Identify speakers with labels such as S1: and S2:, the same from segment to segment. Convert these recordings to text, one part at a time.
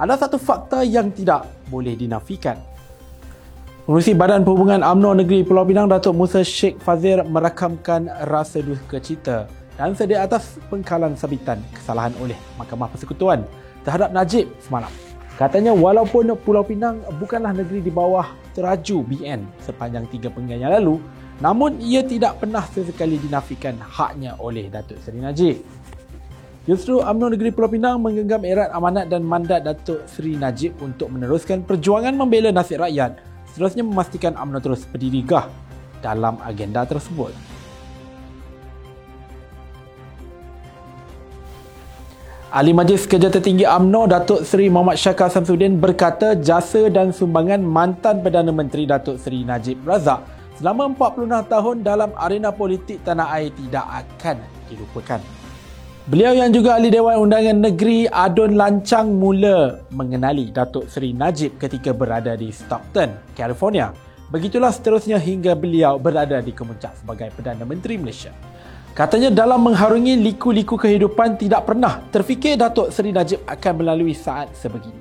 S1: adalah satu fakta yang tidak boleh dinafikan. Pengurusi Badan Perhubungan AMNO Negeri Pulau Pinang Datuk Musa Sheikh Fazir merakamkan rasa duka cita dan sedia atas pengkalan sabitan kesalahan oleh Mahkamah Persekutuan terhadap Najib semalam. Katanya walaupun Pulau Pinang bukanlah negeri di bawah teraju BN sepanjang tiga penggal yang lalu, Namun ia tidak pernah sesekali dinafikan haknya oleh Datuk Seri Najib. Justru UMNO Negeri Pulau Pinang menggenggam erat amanat dan mandat Datuk Seri Najib untuk meneruskan perjuangan membela nasib rakyat seterusnya memastikan UMNO terus berdiri gah dalam agenda tersebut. Ahli Majlis Kerja Tertinggi UMNO Datuk Seri Muhammad Syakar Samsudin berkata jasa dan sumbangan mantan Perdana Menteri Datuk Seri Najib Razak selama 46 tahun dalam arena politik tanah air tidak akan dilupakan. Beliau yang juga ahli Dewan Undangan Negeri Adun Lancang mula mengenali Datuk Seri Najib ketika berada di Stockton, California. Begitulah seterusnya hingga beliau berada di kemuncak sebagai Perdana Menteri Malaysia. Katanya dalam mengharungi liku-liku kehidupan tidak pernah terfikir Datuk Seri Najib akan melalui saat sebegini.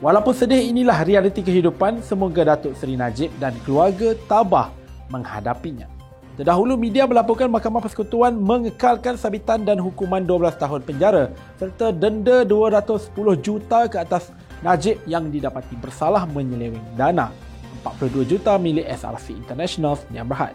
S1: Walaupun sedih inilah realiti kehidupan, semoga Datuk Seri Najib dan keluarga tabah menghadapinya. Terdahulu media melaporkan Mahkamah Persekutuan mengekalkan sabitan dan hukuman 12 tahun penjara serta denda 210 juta ke atas Najib yang didapati bersalah menyeleweng dana 42 juta milik SRC International yang Berhad.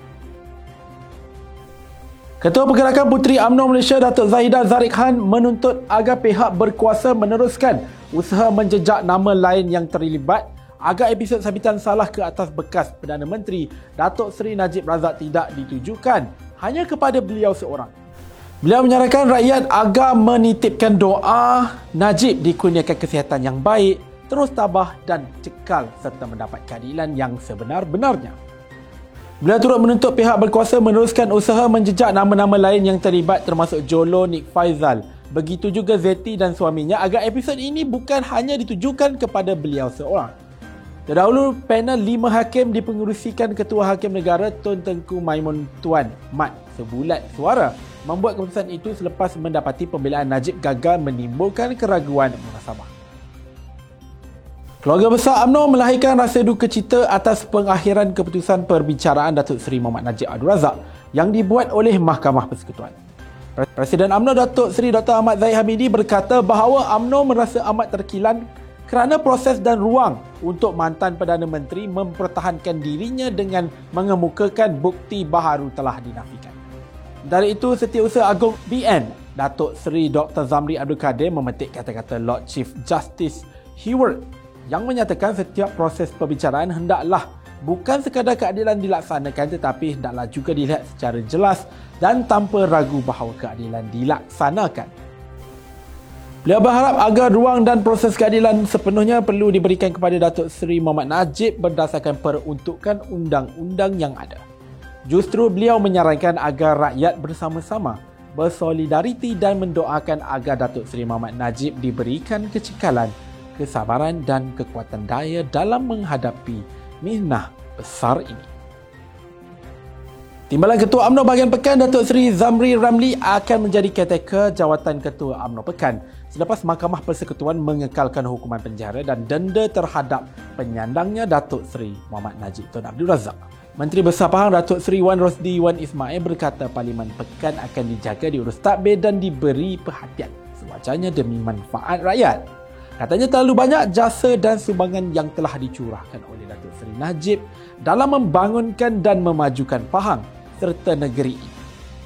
S1: Ketua Pergerakan Puteri UMNO Malaysia Datuk Zahida Zarik Khan menuntut agar pihak berkuasa meneruskan usaha menjejak nama lain yang terlibat agar episod sabitan salah ke atas bekas Perdana Menteri Datuk Seri Najib Razak tidak ditujukan hanya kepada beliau seorang. Beliau menyarankan rakyat agar menitipkan doa Najib dikurniakan kesihatan yang baik, terus tabah dan cekal serta mendapat keadilan yang sebenar-benarnya. Beliau turut menuntut pihak berkuasa meneruskan usaha menjejak nama-nama lain yang terlibat termasuk Jolo Nik Faizal. Begitu juga Zeti dan suaminya agar episod ini bukan hanya ditujukan kepada beliau seorang. Terdahulu, panel lima hakim dipengerusikan Ketua Hakim Negara Tun Tengku Maimun Tuan Mat sebulat suara membuat keputusan itu selepas mendapati pembelaan Najib gagal menimbulkan keraguan munasabah. Keluarga besar UMNO melahirkan rasa duka cita atas pengakhiran keputusan perbicaraan Datuk Seri Muhammad Najib Abdul Razak yang dibuat oleh Mahkamah Persekutuan. Presiden UMNO Datuk Seri Dr. Ahmad Zahid Hamidi berkata bahawa UMNO merasa amat terkilan kerana proses dan ruang untuk mantan Perdana Menteri mempertahankan dirinya dengan mengemukakan bukti baharu telah dinafikan. Dari itu, Setiausaha Agung BN, Datuk Seri Dr. Zamri Abdul Kadir memetik kata-kata Lord Chief Justice Heward yang menyatakan setiap proses perbicaraan hendaklah bukan sekadar keadilan dilaksanakan tetapi hendaklah juga dilihat secara jelas dan tanpa ragu bahawa keadilan dilaksanakan. Beliau berharap agar ruang dan proses keadilan sepenuhnya perlu diberikan kepada Datuk Seri Muhammad Najib berdasarkan peruntukan undang-undang yang ada. Justru beliau menyarankan agar rakyat bersama-sama bersolidariti dan mendoakan agar Datuk Seri Muhammad Najib diberikan kecekalan, kesabaran dan kekuatan daya dalam menghadapi mihnah besar ini. Timbalan Ketua UMNO bahagian Pekan Datuk Seri Zamri Ramli akan menjadi caretaker jawatan Ketua UMNO Pekan selepas Mahkamah Persekutuan mengekalkan hukuman penjara dan denda terhadap penyandangnya Datuk Seri Muhammad Najib Tun Abdul Razak. Menteri Besar Pahang Datuk Seri Wan Rosdi Wan Ismail berkata Parlimen Pekan akan dijaga diurus takbir dan diberi perhatian sewajarnya demi manfaat rakyat. Katanya terlalu banyak jasa dan sumbangan yang telah dicurahkan oleh Datuk Seri Najib dalam membangunkan dan memajukan Pahang serta negeri ini.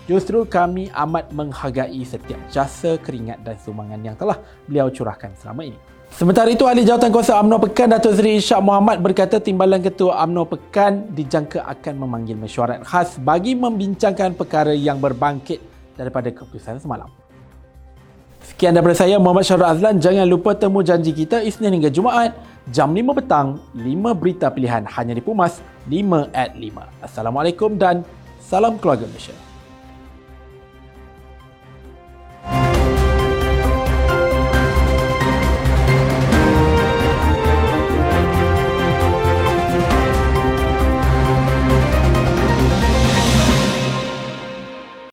S1: Justru kami amat menghargai setiap jasa, keringat dan sumbangan yang telah beliau curahkan selama ini. Sementara itu, Ahli Jawatan Kuasa UMNO Pekan Datuk Seri Ishak Muhammad berkata Timbalan Ketua UMNO Pekan dijangka akan memanggil mesyuarat khas bagi membincangkan perkara yang berbangkit daripada keputusan semalam. Sekian daripada saya Muhammad Syahrul Azlan. Jangan lupa temu janji kita Isnin hingga Jumaat jam 5 petang 5 berita pilihan hanya di Pumas 5 at 5. Assalamualaikum dan salam keluarga Malaysia.